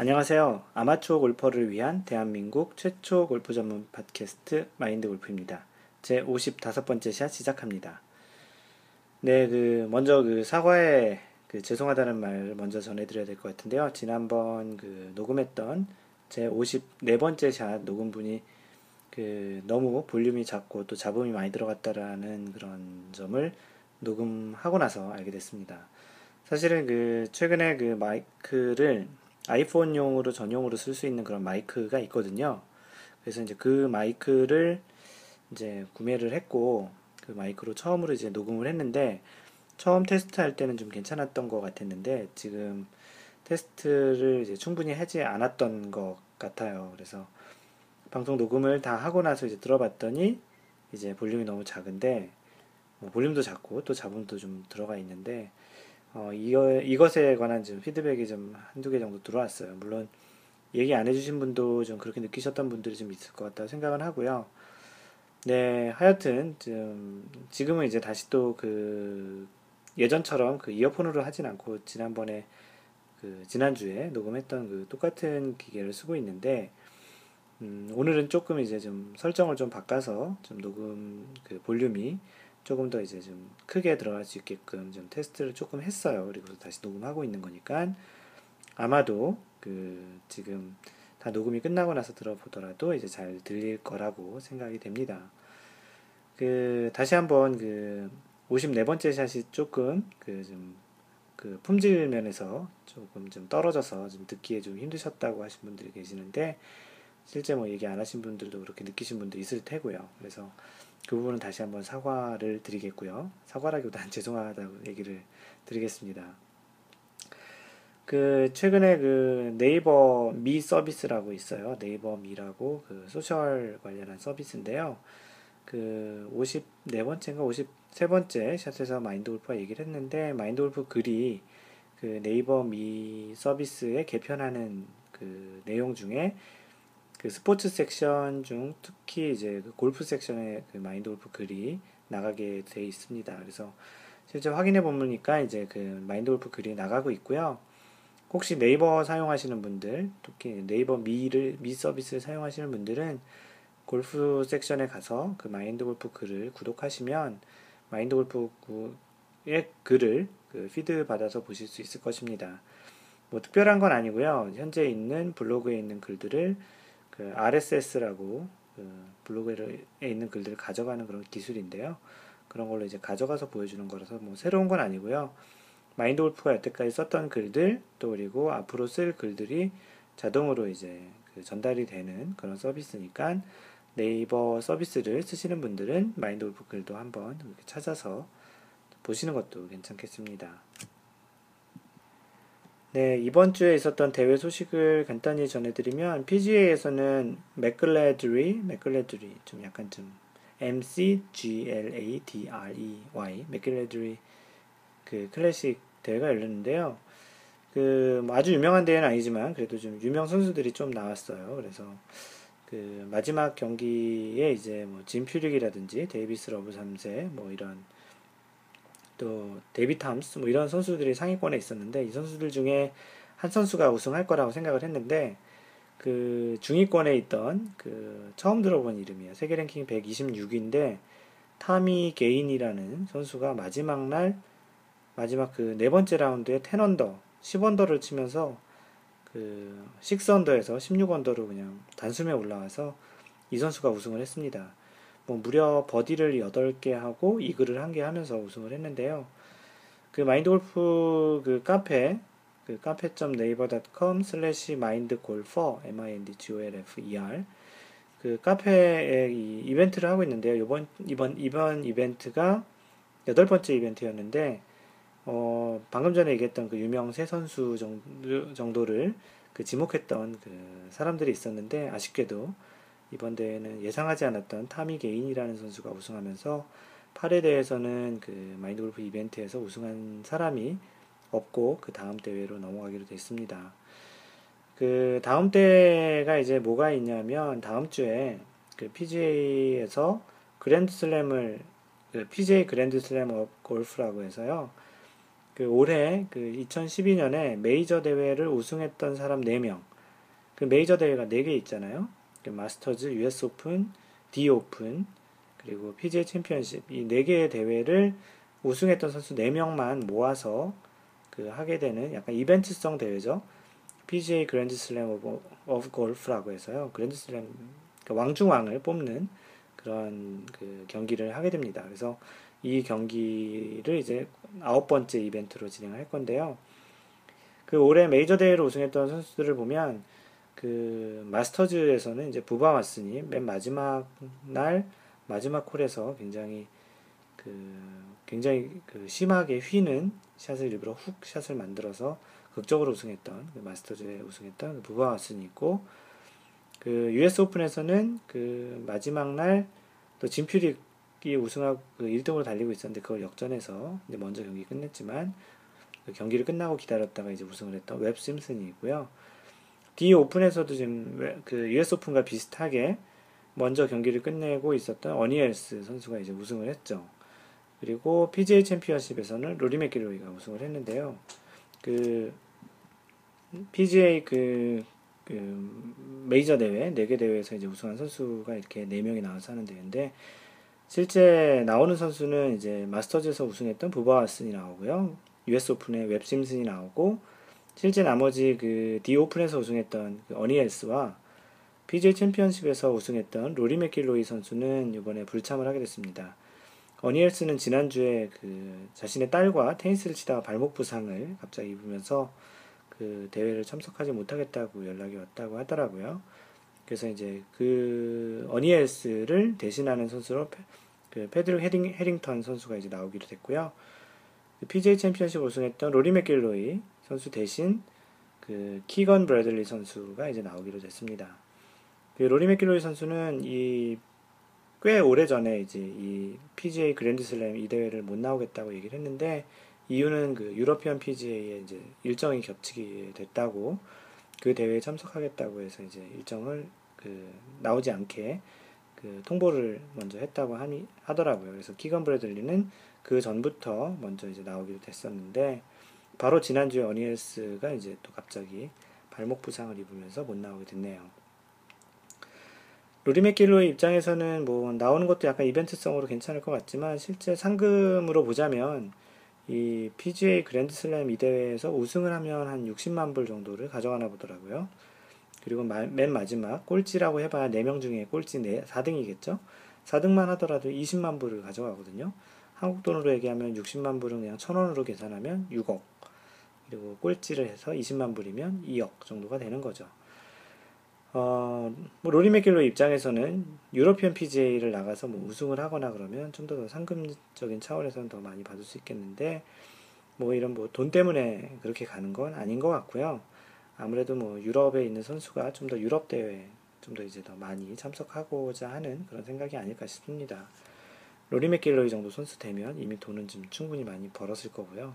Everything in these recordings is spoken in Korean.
안녕하세요. 아마추어 골퍼를 위한 대한민국 최초 골프 전문 팟캐스트 마인드 골프입니다. 제 55번째 샷 시작합니다. 네, 그, 먼저 그 사과에 그 죄송하다는 말 먼저 전해드려야 될 것 같은데요. 지난번 그 녹음했던 제 54번째 샷 녹음분이 그 너무 볼륨이 작고 또 잡음이 많이 들어갔다라는 그런 점을 녹음하고 나서 알게 됐습니다. 사실은 그 최근에 그 마이크를 아이폰용으로 전용으로 쓸 수 있는 그런 마이크가 있거든요. 그래서 이제 그 마이크를 이제 구매를 했고 그 마이크로 처음으로 이제 녹음을 했는데 처음 테스트할 때는 좀 괜찮았던 것 같았는데 지금 테스트를 이제 충분히 하지 않았던 것 같아요. 그래서 방송 녹음을 다 하고 나서 이제 들어봤더니 이제 볼륨이 너무 작은데 뭐 볼륨도 작고 또 잡음도 좀 들어가 있는데 어, 이거, 이것에 관한 좀 피드백이 좀 한두 개 정도 들어왔어요. 물론 얘기 안 해주신 분도 좀 그렇게 느끼셨던 분들이 좀 있을 것 같다고 생각은 하고요. 네, 하여튼 좀 지금은 이제 다시 또 그 예전처럼 그 이어폰으로 하진 않고 지난번에 그 지난주에 녹음했던 그 똑같은 기계를 쓰고 있는데 음, 오늘은 조금 이제 좀 설정을 좀 바꿔서 좀 녹음 그 볼륨이 조금 더 이제 좀 크게 들어갈 수 있게끔 좀 테스트를 조금 했어요. 그리고 다시 녹음하고 있는 거니까 아마도 그 지금 다 녹음이 끝나고 나서 들어보더라도 이제 잘 들릴 거라고 생각이 됩니다. 그 다시 한번 그 54번째 샷이 조금 그 좀 그 품질 면에서 조금 좀 떨어져서 좀 듣기에 좀 힘드셨다고 하신 분들이 계시는데 실제 뭐 얘기 안 하신 분들도 그렇게 느끼신 분도 있을 테고요. 그래서 그 부분은 다시 한번 사과를 드리겠고요. 사과라기보다는 죄송하다고 얘기를 드리겠습니다. 그 최근에 그 네이버 미 서비스라고 있어요. 네이버 미라고 그 소셜 관련한 서비스인데요. 그 54번째인가 53번째 샷에서 마인드 골프와 얘기를 했는데 마인드 골프 글이 그 네이버 미 서비스에 개편하는 그 내용 중에 그 스포츠 섹션 중 특히 이제 그 골프 섹션에 그 마인드 골프 글이 나가게 돼 있습니다. 그래서 실제 확인해 보니까 이제 그 마인드 골프 글이 나가고 있고요. 혹시 네이버 사용하시는 분들, 특히 네이버 미를 미 서비스를 사용하시는 분들은 골프 섹션에 가서 그 마인드 골프 글을 구독하시면 마인드 골프의 글을 그 피드 받아서 보실 수 있을 것입니다. 뭐 특별한 건 아니고요. 현재 있는 블로그에 있는 글들을 그 RSS라고 그 블로그에 있는 글들을 가져가는 그런 기술인데요. 그런 걸로 이제 가져가서 보여주는 거라서 뭐 새로운 건 아니고요. 마인드 골프가 여태까지 썼던 글들 또 그리고 앞으로 쓸 글들이 자동으로 이제 그 전달이 되는 그런 서비스니까 네이버 서비스를 쓰시는 분들은 마인드 골프 글도 한번 찾아서 보시는 것도 괜찮겠습니다. 네, 이번 주에 있었던 대회 소식을 간단히 전해드리면 PGA에서는 맥글레드리, 맥글레드리 좀 약간 좀 M C G L A D R E Y 맥글레드리 그 클래식 대회가 열렸는데요. 그뭐 아주 유명한 대회는 아니지만 그래도 좀 유명 선수들이 좀 나왔어요. 그래서 그 마지막 경기에 이제 뭐 짐 퓨릭이라든지 데이비스 러브 3세 뭐 이런 또 데이비 탐스 뭐 이런 선수들이 상위권에 있었는데 이 선수들 중에 한 선수가 우승할 거라고 생각을 했는데 그 중위권에 있던 그 처음 들어본 이름이에요. 세계 랭킹 126인데 타미 게이니라는 선수가 마지막 날 마지막 그 네 번째 라운드에 10언더, 10언더를 치면서 그 6언더에서 16언더로 그냥 단숨에 올라와서 이 선수가 우승을 했습니다. 뭐 무려 버디를 8개 하고 이글을 1개 하면서 우승을 했는데요. 그 마인드 골프 그 카페 그 cafe.naver.com 슬래시 마인드 골퍼 m-i-n-d-g-o-l-f-e-r 그 카페에 이 이벤트를 하고 있는데요. 이번 이번 이번 이벤트가 여덟 번째 이벤트였는데 어 방금 전에 얘기했던 그 유명 세 선수 정도, 정도를 그 지목했던 그 사람들이 있었는데 아쉽게도 이번 대회는 예상하지 않았던 타미 게이니라는 선수가 우승하면서 8회 대회에서는 그 마인드 골프 이벤트에서 우승한 사람이 없고 그 다음 대회로 넘어가기로 됐습니다. 그 다음 대회가 이제 뭐가 있냐면 다음 주에 그 PGA에서 그랜드 슬램을 그 PGA 그랜드 슬램 오브 골프라고 해서요. 그 올해 그 2012년에 메이저 대회를 우승했던 사람 4명. 그 메이저 대회가 4개 있잖아요. 그 마스터즈, US 오픈, 디 오픈, 그리고 PGA 챔피언십 이 4개의 대회를 우승했던 선수 4명만 모아서 그 하게 되는 약간 이벤트성 대회죠. PGA 그랜드 슬램 오브, 골프라고 해서요. 그랜드 슬램 그 왕중왕을 뽑는 그런 그 경기를 하게 됩니다. 그래서 이 경기를 이제 아홉 번째 이벤트로 진행할 건데요. 그 올해 메이저 대회를 우승했던 선수들을 보면 그 마스터즈에서는 이제 부바 왓슨이 맨 마지막 날 마지막 콜에서 굉장히 그 굉장히 그 심하게 휘는 샷을 일부러 훅 샷을 만들어서 극적으로 우승했던 그 마스터즈에 우승했던 그 부바 왓슨이 있고 그 US 오픈에서는 그 마지막 날또 진퓨릭이 우승하고 그 1등으로 달리고 있었는데 그걸 역전해서 이제 먼저 경기 끝냈지만 그 경기를 끝나고 기다렸다가 이제 우승을 했던 웹 심슨이 있고요. 디 오픈에서도 지금 그 US 오픈과 비슷하게 먼저 경기를 끝내고 있었던 어니엘스 선수가 이제 우승을 했죠. 그리고 PGA 챔피언십에서는 로리 맥길로이가 우승을 했는데요. 그 PGA 그, 그 메이저 대회 4개 대회에서 이제 우승한 선수가 이렇게 4명이 나와서 하는 대회인데 실제 나오는 선수는 이제 마스터즈에서 우승했던 부바 왓슨이 나오고요. US 오픈에 웹 심슨이 나오고 실제 나머지 그 디 오픈에서 우승했던 그 어니엘스와 PGA 챔피언십에서 우승했던 로리 맥길로이 선수는 이번에 불참을 하게 됐습니다. 어니엘스는 지난주에 그 자신의 딸과 테니스를 치다가 발목 부상을 갑자기 입으면서 그 대회를 참석하지 못하겠다고 연락이 왔다고 하더라고요. 그래서 이제 그 어니엘스를 대신하는 선수로 그 패드릭 헤링, 헤링턴 선수가 이제 나오기로 됐고요. 그 PGA 챔피언십 우승했던 로리 맥길로이 선수 대신 그 키건 브래들리 선수가 이제 나오기로 됐습니다. 그 로리 맥길로이 선수는 이 꽤 오래 전에 이제 이 PGA 그랜드슬램 이 대회를 못 나오겠다고 얘기를 했는데 이유는 그 유러피언 PGA에 이제 일정이 겹치게 됐다고 그 대회에 참석하겠다고 해서 이제 일정을 그 나오지 않게 그 통보를 먼저 했다고 하니 하더라고요. 그래서 키건 브래들리는 그 전부터 먼저 이제 나오기로 됐었는데 바로 지난주에 어니엘스가 이제 또 갑자기 발목 부상을 입으면서 못 나오게 됐네요. 로리 맥길로의 입장에서는 뭐 나오는 것도 약간 이벤트성으로 괜찮을 것 같지만 실제 상금으로 보자면 이 PGA 그랜드슬램 이 대회에서 우승을 하면 한 60만 불 정도를 가져가나 보더라고요. 그리고 마, 맨 마지막 꼴찌라고 해봐야 4명 중에 꼴찌 4, 4등이겠죠. 4등만 하더라도 20만 불을 가져가거든요. 한국 돈으로 얘기하면 60만 불은 그냥 천원으로 계산하면 6억. 그리고 꼴찌를 해서 20만 불이면 2억 정도가 되는 거죠. 어, 뭐 로리 맥길로 입장에서는 유러피언 PGA를 나가서 뭐 우승을 하거나 그러면 좀 더 상금적인 차원에서는 더 많이 받을 수 있겠는데 뭐 이런 뭐 돈 때문에 그렇게 가는 건 아닌 것 같고요. 아무래도 뭐 유럽에 있는 선수가 좀 더 유럽 대회 좀 더 이제 더 많이 참석하고자 하는 그런 생각이 아닐까 싶습니다. 로리 맥길로이 정도 선수 되면 이미 돈은 좀 충분히 많이 벌었을 거고요.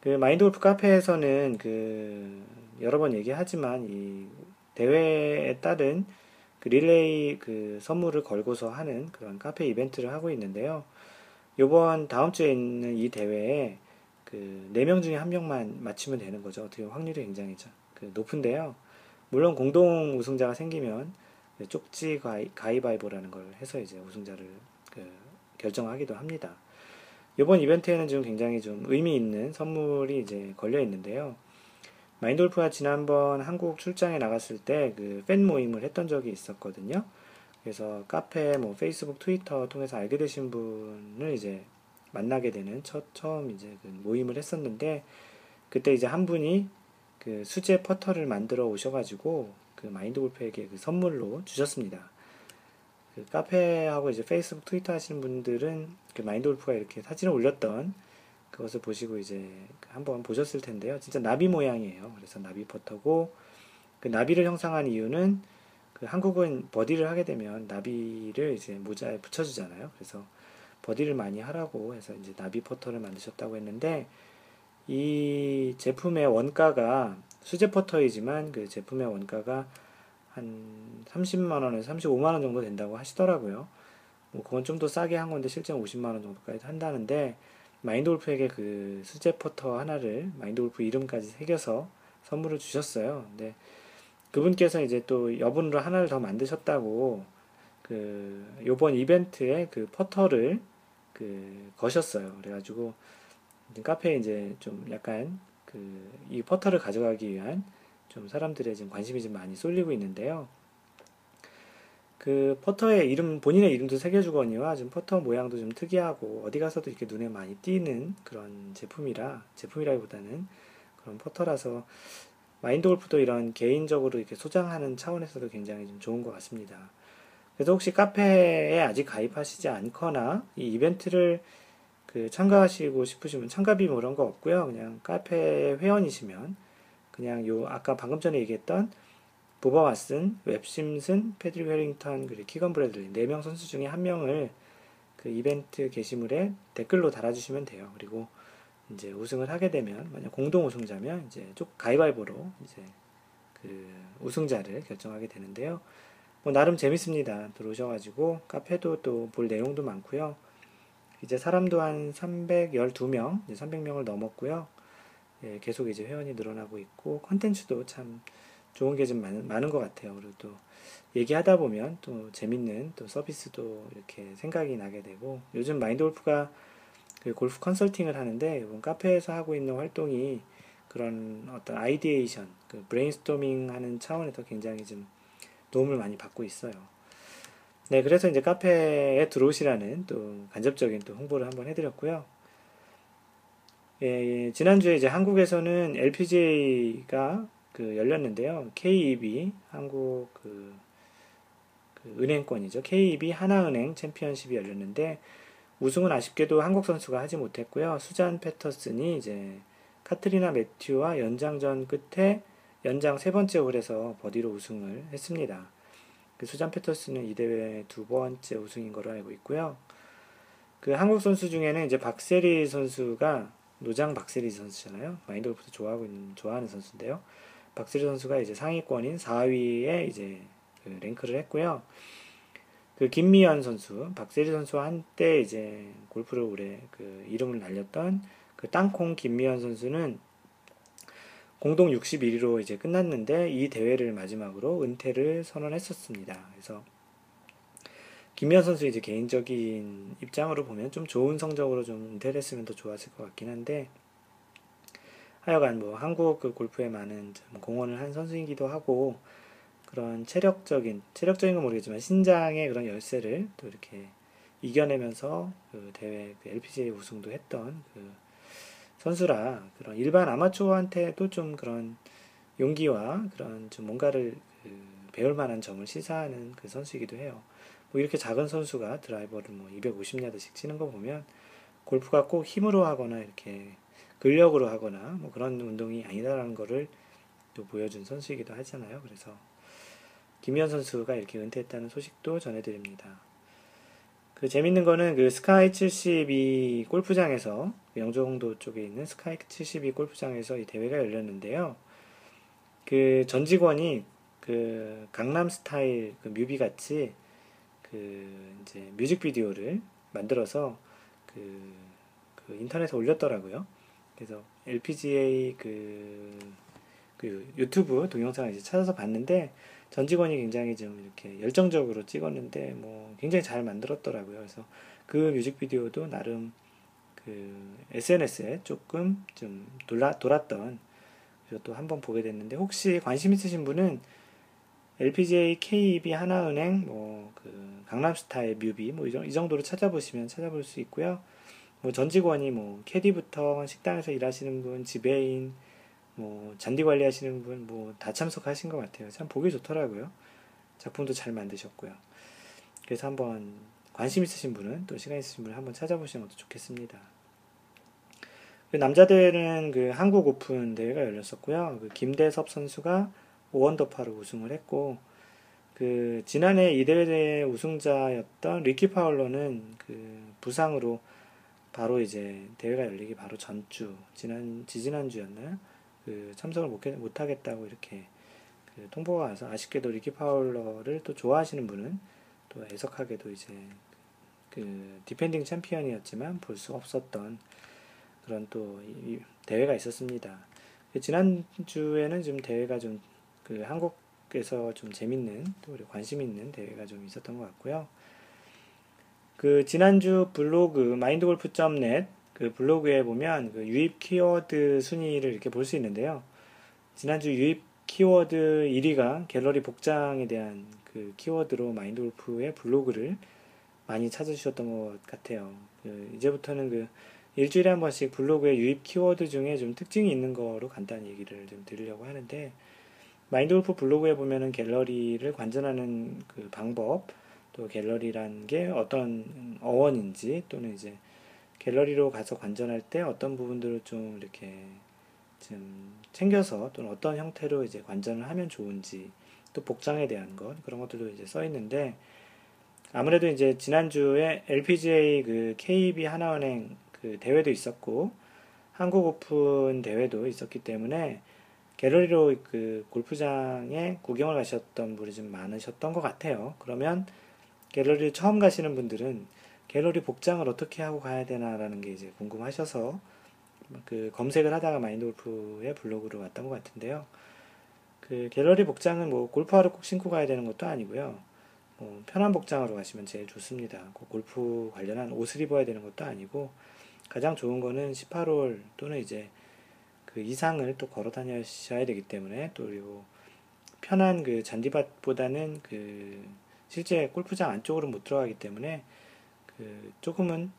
그 마인드 골프 카페에서는 그 여러 번 얘기하지만 이 대회에 따른 그 릴레이 그 선물을 걸고서 하는 그런 카페 이벤트를 하고 있는데요. 요번 다음 주에 있는 이 대회에 그 4명 중에 한 명만 맞추면 되는 거죠. 어떻게 확률이 굉장히 그 높은데요. 물론 공동 우승자가 생기면 쪽지 가위, 가위바위보라는 걸 해서 이제 우승자를 그 결정하기도 합니다. 이번 이벤트에는 좀 굉장히 좀 의미 있는 선물이 이제 걸려 있는데요. 마인돌프가 지난번 한국 출장에 나갔을 때 그 팬 모임을 했던 적이 있었거든요. 그래서 카페, 뭐 페이스북, 트위터 통해서 알게 되신 분을 이제 만나게 되는 첫 처음 이제 그 모임을 했었는데 그때 이제 한 분이 그 수제 퍼터를 만들어 오셔가지고 그 마인드 골프에게 그 선물로 주셨습니다. 그 카페하고 이제 페이스북, 트위터 하시는 분들은 그 마인드 골프가 이렇게 사진을 올렸던 그것을 보시고 이제 한번 보셨을 텐데요. 진짜 나비 모양이에요. 그래서 나비 퍼터고 그 나비를 형상한 이유는 그 한국은 버디를 하게 되면 나비를 이제 모자에 붙여주잖아요. 그래서 버디를 많이 하라고 해서 이제 나비 퍼터를 만드셨다고 했는데 이 제품의 원가가 수제 퍼터이지만 그 제품의 원가가 한 30만 원에서 35만 원 정도 된다고 하시더라고요. 뭐 그건 좀 더 싸게 한 건데 실제 50만 원 정도까지 한다는데 마인드 골프에게 그 수제 퍼터 하나를 마인드 골프 이름까지 새겨서 선물을 주셨어요. 근데 그분께서 이제 또 여분으로 하나를 더 만드셨다고 그 요번 이벤트에 그 퍼터를 그 거셨어요. 그래가지고 카페에 이제 좀 약간 그 이 퍼터를 가져가기 위한 좀 사람들의 지금 관심이 좀 많이 쏠리고 있는데요. 그 퍼터의 이름 본인의 이름도 새겨주거니와 좀 퍼터 모양도 좀 특이하고 어디 가서도 이렇게 눈에 많이 띄는 그런 제품이라 제품이라기보다는 그런 퍼터라서 마인드 골프도 이런 개인적으로 이렇게 소장하는 차원에서도 굉장히 좀 좋은 것 같습니다. 그래서 혹시 카페에 아직 가입하시지 않거나 이 이벤트를 그 참가하시고 싶으시면 참가비 뭐 이런 거 없고요. 그냥 카페 회원이시면 그냥 요 아까 방금 전에 얘기했던 부바 왓슨, 웹 심슨, 패드릭 헤링턴, 그리고 키건 브래들리 4명 선수 중에 한 명을 그 이벤트 게시물에 댓글로 달아주시면 돼요. 그리고 이제 우승을 하게 되면 만약 공동 우승자면 이제 쭉 가위바위보로 이제 그 우승자를 결정하게 되는데요. 뭐 나름 재밌습니다. 들어오셔가지고 카페도 또 볼 내용도 많고요. 이제 사람도 한 312명, 300명을 넘었고요. 예, 계속 이제 회원이 늘어나고 있고 컨텐츠도 참 좋은 게 좀 많은, 많은 것 같아요. 그리고 또 얘기하다 보면 또 재밌는 또 서비스도 이렇게 생각이 나게 되고 요즘 마인드 골프가 그 골프 컨설팅을 하는데 이번 카페에서 하고 있는 활동이 그런 어떤 ideation, 그 브레인스토밍 하는 차원에서 굉장히 좀 도움을 많이 받고 있어요. 네, 그래서 이제 카페에 들어오시라는 또 간접적인 또 홍보를 한번 해드렸고요. 예, 예, 지난주에 이제 한국에서는 LPGA가 그 열렸는데요. KEB 한국 그, 그 은행권이죠. KEB 하나은행 챔피언십이 열렸는데 우승은 아쉽게도 한국 선수가 하지 못했고요. 수잔 패터슨이 이제 카트리나 매튜와 연장전 끝에 연장 세 번째 홀에서 버디로 우승을 했습니다. 그 수잔 패터슨은 이 대회 두 번째 우승인 걸로 알고 있고요. 그 한국 선수 중에는 이제 박세리 선수가 노장 박세리 선수잖아요. 마인드 골프도 좋아하고 있는 좋아하는 선수인데요. 박세리 선수가 이제 상위권인 4위에 이제 그 랭크를 했고요. 그 김미연 선수, 박세리 선수와 한때 이제 골프를 오래 그 이름을 날렸던 그 땅콩 김미연 선수는 공동 61위로 이제 끝났는데 이 대회를 마지막으로 은퇴를 선언했었습니다. 그래서 김미연 선수 이제 개인적인 입장으로 보면 좀 좋은 성적으로 좀 은퇴를 했으면 더 좋았을 것 같긴 한데 하여간 뭐 한국 그 골프에 많은 공헌을 한 선수이기도 하고 그런 체력적인 체력적인 건 모르겠지만 신장의 그런 열쇠를 또 이렇게 이겨내면서 그 대회 그 LPGA 우승도 했던 그 선수라 그런 일반 아마추어한테도 좀 그런 용기와 그런 좀 뭔가를 그 배울 만한 점을 시사하는 그 선수이기도 해요. 뭐 이렇게 작은 선수가 드라이버를 뭐 250야드씩 치는 거 보면 골프가 꼭 힘으로 하거나 이렇게 근력으로 하거나 뭐 그런 운동이 아니다라는 거를 또 보여준 선수이기도 하잖아요. 그래서 김현 선수가 이렇게 은퇴했다는 소식도 전해드립니다. 그 재밌는 거는 그 스카이 72 골프장에서 영종도 쪽에 있는 스카이 72 골프장에서 이 대회가 열렸는데요. 그 전 직원이 그 강남 스타일 그 뮤비 같이 그 이제 뮤직비디오를 만들어서 그, 그 인터넷에 올렸더라고요. 그래서 LPGA 그, 그 유튜브 동영상을 이제 찾아서 봤는데 전 직원이 굉장히 좀 이렇게 열정적으로 찍었는데 뭐 굉장히 잘 만들었더라고요. 그래서 그 뮤직비디오도 나름 그 SNS에 조금 좀 돌아, 돌았던 또 한번 보게 됐는데 혹시 관심 있으신 분은 LPGA KEB 하나은행 뭐 그 강남스타일 뮤비 뭐 이 정도로 찾아보시면 찾아볼 수 있고요. 뭐 전 직원이 뭐 캐디부터 식당에서 일하시는 분, 지배인, 뭐 잔디 관리하시는 분 뭐 다 참석하신 것 같아요. 참 보기 좋더라고요. 작품도 잘 만드셨고요. 그래서 한번 관심 있으신 분은 또 시간 있으신 분은 한번 찾아보시는 것도 좋겠습니다. 그 남자들은 그 한국 오픈 대회가 열렸었고요. 그 김대섭 선수가 5언더파로 우승을 했고 그 지난해 이 대회 우승자였던 리키 파울러는 그 부상으로 바로 이제 대회가 열리기 바로 전주 지난 지지난 주였나요? 그 참석을 못, 못 하겠다고 이렇게 그 통보가 와서 아쉽게도 리키 파울러를 또 좋아하시는 분은 또 애석하게도 이제 그 defending 챔피언이었지만 볼 수 없었던 그런 또 대회가 있었습니다. 그 지난주에는 좀 대회가 좀 그 한국에서 좀 재밌는 또 관심 있는 대회가 좀 있었던 것 같고요. 그 지난주 블로그 마인드골프.net 그 블로그에 보면 그 유입 키워드 순위를 이렇게 볼 수 있는데요. 지난주 유입 키워드 1위가 갤러리 복장에 대한 그 키워드로 마인드골프의 블로그를 많이 찾아주셨던 것 같아요. 그 이제부터는 그 일주일에 한 번씩 블로그의 유입 키워드 중에 좀 특징이 있는 거로 간단히 얘기를 좀 드리려고 하는데 마인드골프 블로그에 보면은 갤러리를 관전하는 그 방법 또 갤러리란 게 어떤 어원인지 또는 이제 갤러리로 가서 관전할 때 어떤 부분들을 좀 이렇게 좀 챙겨서 또는 어떤 형태로 이제 관전을 하면 좋은지 또 복장에 대한 것 그런 것들도 이제 써 있는데 아무래도 이제 지난주에 LPGA 그 KB 하나은행 그 대회도 있었고 한국 오픈 대회도 있었기 때문에 갤러리로 그 골프장에 구경을 가셨던 분이 좀 많으셨던 것 같아요. 그러면 갤러리 처음 가시는 분들은 갤러리 복장을 어떻게 하고 가야 되나라는 게 이제 궁금하셔서 그 검색을 하다가 마인드 골프의 블로그로 왔던 것 같은데요. 그 갤러리 복장은 뭐 골프화를 꼭 신고 가야 되는 것도 아니고요. 뭐 편한 복장으로 가시면 제일 좋습니다. 골프 관련한 옷을 입어야 되는 것도 아니고 가장 좋은 거는 18홀 또는 이제 그 이상을 또 걸어 다니셔야 되기 때문에 또 그리고 편한 그 잔디밭보다는 그 실제 골프장 안쪽으로 못 들어가기 때문에 그 조금은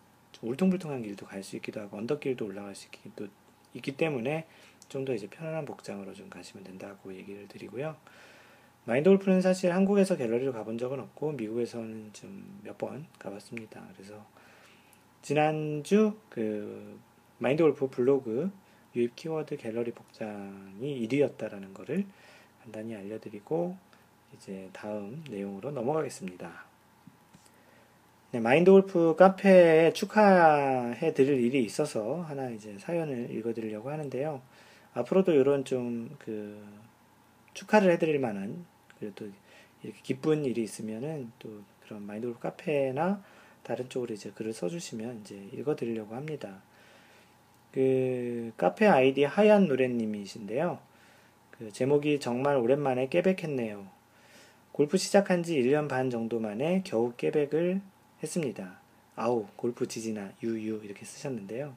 울퉁불퉁한 길도 갈 수 있기도 하고 언덕길도 올라갈 수 있기도 있기 때문에 좀 더 이제 편안한 복장으로 좀 가시면 된다고 얘기를 드리고요. 마인드 골프는 사실 한국에서 갤러리를 가본 적은 없고 미국에서는 좀 몇 번 가봤습니다. 그래서 지난주 그 마인드 골프 블로그 유입 키워드 갤러리 복장이 1위였다라는 것을 간단히 알려드리고 이제 다음 내용으로 넘어가겠습니다. 네, 마인드 골프 카페에 축하해 드릴 일이 있어서 하나 이제 사연을 읽어 드리려고 하는데요. 앞으로도 이런 좀 그 축하를 해 드릴 만한 그래도 이렇게 기쁜 일이 있으면은 또 그런 마인드 골프 카페나 다른 쪽으로 이제 글을 써 주시면 이제 읽어 드리려고 합니다. 그 카페 아이디 하얀 노래님이신데요. 그 제목이 정말 오랜만에 깨백했네요. 골프 시작한 지 1년 반 정도 만에 겨우 깨백을 했습니다. 아우, 골프 지지나 유유 이렇게 쓰셨는데요.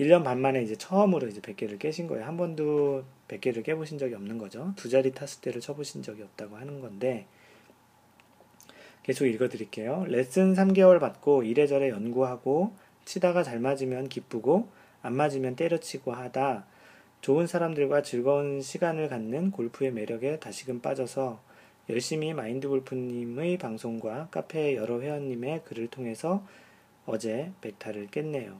1년 반 만에 이제 처음으로 이제 100개를 깨신 거예요. 한 번도 100개를 깨보신 적이 없는 거죠. 두 자리 탔을 때를 쳐보신 적이 없다고 하는 건데, 계속 읽어드릴게요. 레슨 3개월 받고 이래저래 연구하고 치다가 잘 맞으면 기쁘고 안 맞으면 때려치고 하다 좋은 사람들과 즐거운 시간을 갖는 골프의 매력에 다시금 빠져서 열심히 마인드 골프님의 방송과 카페 여러 회원님의 글을 통해서 어제 백타를 깼네요.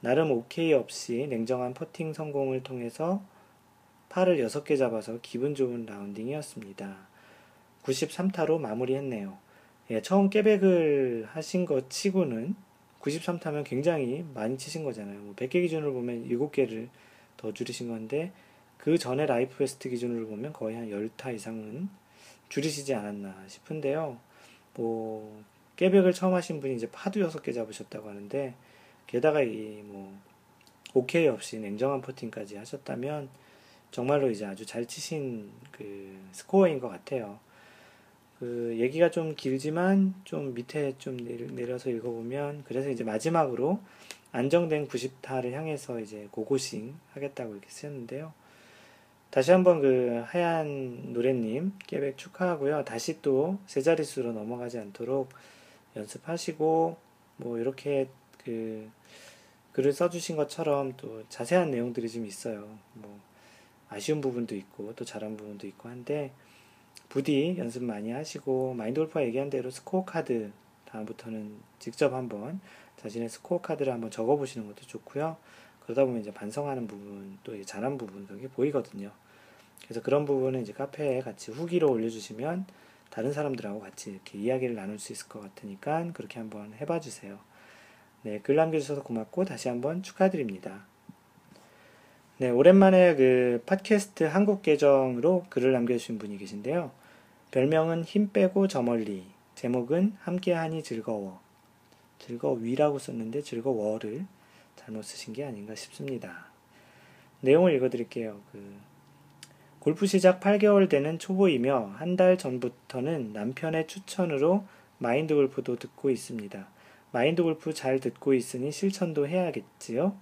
나름 오케이 없이 냉정한 퍼팅 성공을 통해서 팔을 6개 잡아서 기분 좋은 라운딩이었습니다. 93타로 마무리했네요. 예, 처음 깨백을 하신 것 치고는 93 타면 굉장히 많이 치신 거잖아요. 뭐 100개 기준으로 보면 7개를 더 줄이신 건데 그 전에 life best 기준으로 보면 거의 한 10타 이상은 줄이시지 않았나 싶은데요. 뭐 깨백을 처음 하신 분이 이제 파도 6개 잡으셨다고 하는데 게다가 이 뭐 오케이 없이 냉정한 퍼팅까지 하셨다면 정말로 이제 아주 잘 치신 그 스코어인 것 같아요. 그 얘기가 좀 길지만 좀 밑에 좀 내려서 읽어보면 그래서 이제 마지막으로 안정된 90타를 향해서 이제 고고싱 하겠다고 이렇게 쓰였는데요. 다시 한번 그 하얀 노래님 깨백 축하하고요. 다시 또 세 자릿수로 넘어가지 않도록 연습하시고 뭐 이렇게 그 글을 써주신 것처럼 또 자세한 내용들이 좀 있어요. 뭐 아쉬운 부분도 있고 또 잘한 부분도 있고 한데 부디 연습 많이 하시고 마인드 골프가 얘기한 대로 스코어 카드 다음부터는 직접 한번 자신의 스코어 카드를 한번 적어 보시는 것도 좋고요. 그러다 보면 이제 반성하는 부분 또 잘한 부분 등이 보이거든요. 그래서 그런 부분은 이제 카페에 같이 후기로 올려주시면 다른 사람들하고 같이 이렇게 이야기를 나눌 수 있을 것 같으니까 그렇게 한번 해봐 주세요. 네, 글 남겨주셔서 고맙고 다시 한번 축하드립니다. 네, 오랜만에 그 팟캐스트 한국 계정으로 글을 남겨주신 분이 계신데요. 별명은 힘 빼고 저 멀리, 제목은 함께하니 즐거워. 즐거위라고 썼는데 즐거워를 잘못 쓰신 게 아닌가 싶습니다. 내용을 읽어드릴게요. 그 골프 시작 8개월 되는 초보이며 한 달 전부터는 남편의 추천으로 마인드 골프도 듣고 있습니다. 마인드 골프 잘 듣고 있으니 실천도 해야겠지요?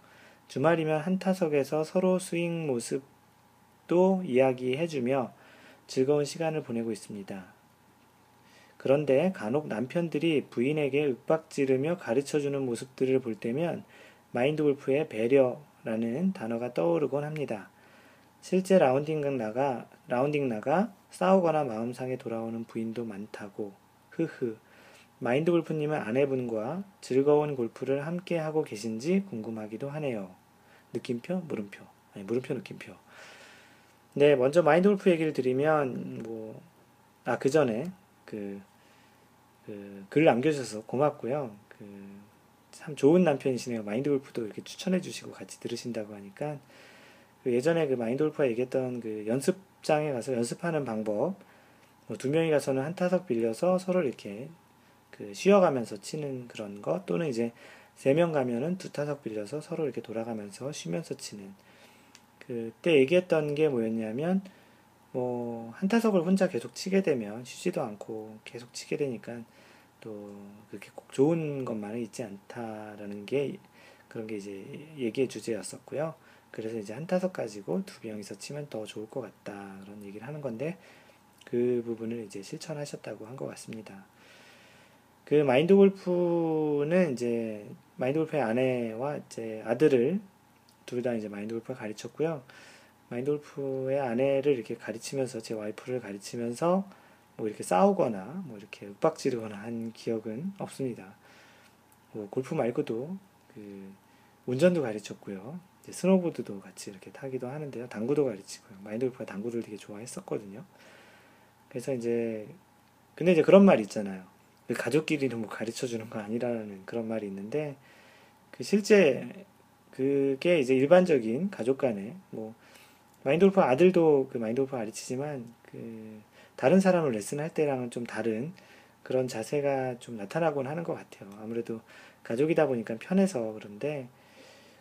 주말이면 한 타석에서 서로 스윙 모습도 이야기해주며 즐거운 시간을 보내고 있습니다. 그런데 간혹 남편들이 부인에게 윽박 지르며 가르쳐 주는 모습들을 볼 때면 마인드 골프의 배려라는 단어가 떠오르곤 합니다. 실제 라운딩 나가, 라운딩 나가 싸우거나 마음 상해 돌아오는 부인도 많다고. 흐흐. 마인드 골프님은 아내분과 즐거운 골프를 함께 하고 계신지 궁금하기도 하네요. 느낌표? 물음표. 아니, 물음표, 느낌표. 네, 먼저 마인드 골프 얘기를 드리면, 뭐, 아, 그 전에, 그, 그, 글 남겨주셔서 고맙고요. 그, 참 좋은 남편이시네요. 마인드 골프도 이렇게 추천해 주시고 같이 들으신다고 하니까, 그 예전에 그 마인드 골프가 얘기했던 그 연습장에 가서 연습하는 방법, 뭐 두 명이 가서는 한 타석 빌려서 서로 이렇게 그 쉬어가면서 치는 그런 거, 또는 이제 세 명 가면은 두 타석 빌려서 서로 이렇게 돌아가면서 쉬면서 치는, 그때 얘기했던 게 뭐였냐면, 뭐, 한 타석을 혼자 계속 치게 되면 쉬지도 않고 계속 치게 되니까 또 그렇게 꼭 좋은 것만은 있지 않다라는 게 그런 게 이제 얘기의 주제였었고요. 그래서 이제 한 타석 가지고 두 명이서 치면 더 좋을 것 같다. 그런 얘기를 하는 건데 그 부분을 이제 실천하셨다고 한 것 같습니다. 그 마인드 골프는 이제 마인드 골프의 아내와 이제 아들을 둘 다 이제 마인드 골프를 가르쳤고요. 마인드 골프의 아내를 이렇게 가르치면서 제 와이프를 가르치면서 뭐 이렇게 싸우거나 뭐 이렇게 윽박지르거나 한 기억은 없습니다. 뭐 골프 말고도 그 운전도 가르쳤고요. 스노보드도 같이 이렇게 타기도 하는데요. 당구도 가르치고요. 마인드 골프가 당구를 되게 좋아했었거든요. 그래서 이제 근데 이제 그런 말이 있잖아요. 그 가족끼리는 뭐 가르쳐 주는 거 아니라는 그런 말이 있는데 그 실제 그게 이제 일반적인 가족 간에 뭐 마인드 골프 아들도 그 마인드 골프 가르치지만 그 다른 사람을 레슨할 때랑은 좀 다른 그런 자세가 좀 나타나곤 하는 것 같아요. 아무래도 가족이다 보니까 편해서 그런데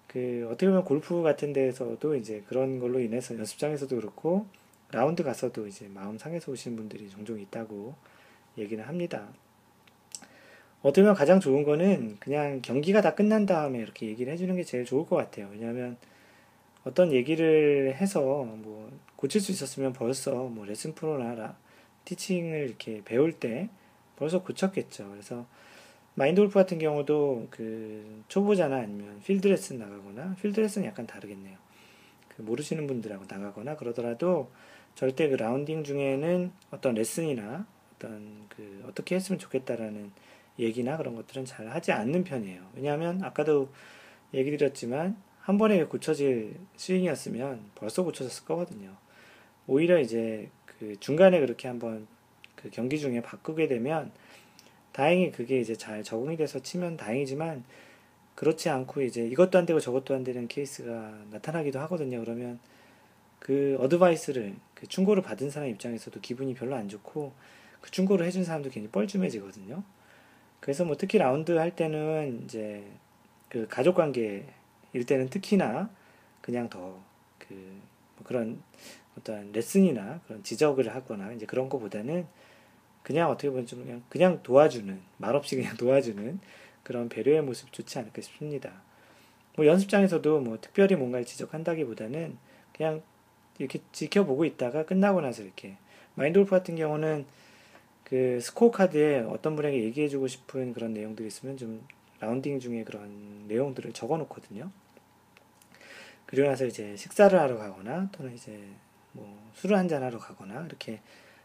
그 어떻게 보면 골프 같은 데에서도 이제 그런 걸로 인해서 연습장에서도 그렇고 라운드 가서도 이제 마음 상해서 오시는 분들이 종종 있다고 얘기는 합니다. 어떻게 보면 가장 좋은 거는 그냥 경기가 다 끝난 다음에 이렇게 얘기를 해주는 게 제일 좋을 것 같아요. 왜냐하면 어떤 얘기를 해서 뭐 고칠 수 있었으면 벌써 뭐 레슨 프로나 라, teaching을 이렇게 배울 때 벌써 고쳤겠죠. 그래서 마인드 골프 같은 경우도 그 초보자나 아니면 필드 레슨 나가거나 필드 레슨은 약간 다르겠네요. 그 모르시는 분들하고 나가거나 그러더라도 절대 그 라운딩 중에는 어떤 레슨이나 어떤 그 어떻게 했으면 좋겠다라는 얘기나 그런 것들은 잘 하지 않는 편이에요. 왜냐하면 아까도 얘기 드렸지만 한 번에 고쳐질 스윙이었으면 벌써 고쳐졌을 거거든요. 오히려 이제 그 중간에 그렇게 한번 그 경기 중에 바꾸게 되면 다행히 그게 이제 잘 적응이 돼서 치면 다행이지만 그렇지 않고 이제 이것도 안 되고 저것도 안 되는 케이스가 나타나기도 하거든요. 그러면 그 어드바이스를 그 충고를 받은 사람 입장에서도 기분이 별로 안 좋고 그 충고를 해준 사람도 괜히 뻘쭘해지거든요. 그래서 뭐 특히 라운드 할 때는 이제 그 가족 관계일 때는 특히나 그냥 더그 뭐 그런 어떤 레슨이나 그런 지적을 하거나 이제 그런 거보다는 그냥 어떻게 보면 좀 그냥 그냥 도와주는 말없이 그냥 도와주는 그런 배려의 모습 좋지 않을까 싶습니다. 뭐 연습장에서도 뭐 특별히 뭔가를 지적한다기보다는 그냥 이렇게 지켜보고 있다가 끝나고 나서 이렇게 마인드 골프 같은 경우는 그 스코어 카드에 어떤 분에게 얘기해주고 싶은 그런 내용들이 있으면 좀 라운딩 중에 그런 내용들을 적어 놓거든요. 그리고 나서 이제 식사를 하러 가거나 또는 이제 뭐 술을 한잔 하러 가거나 이렇게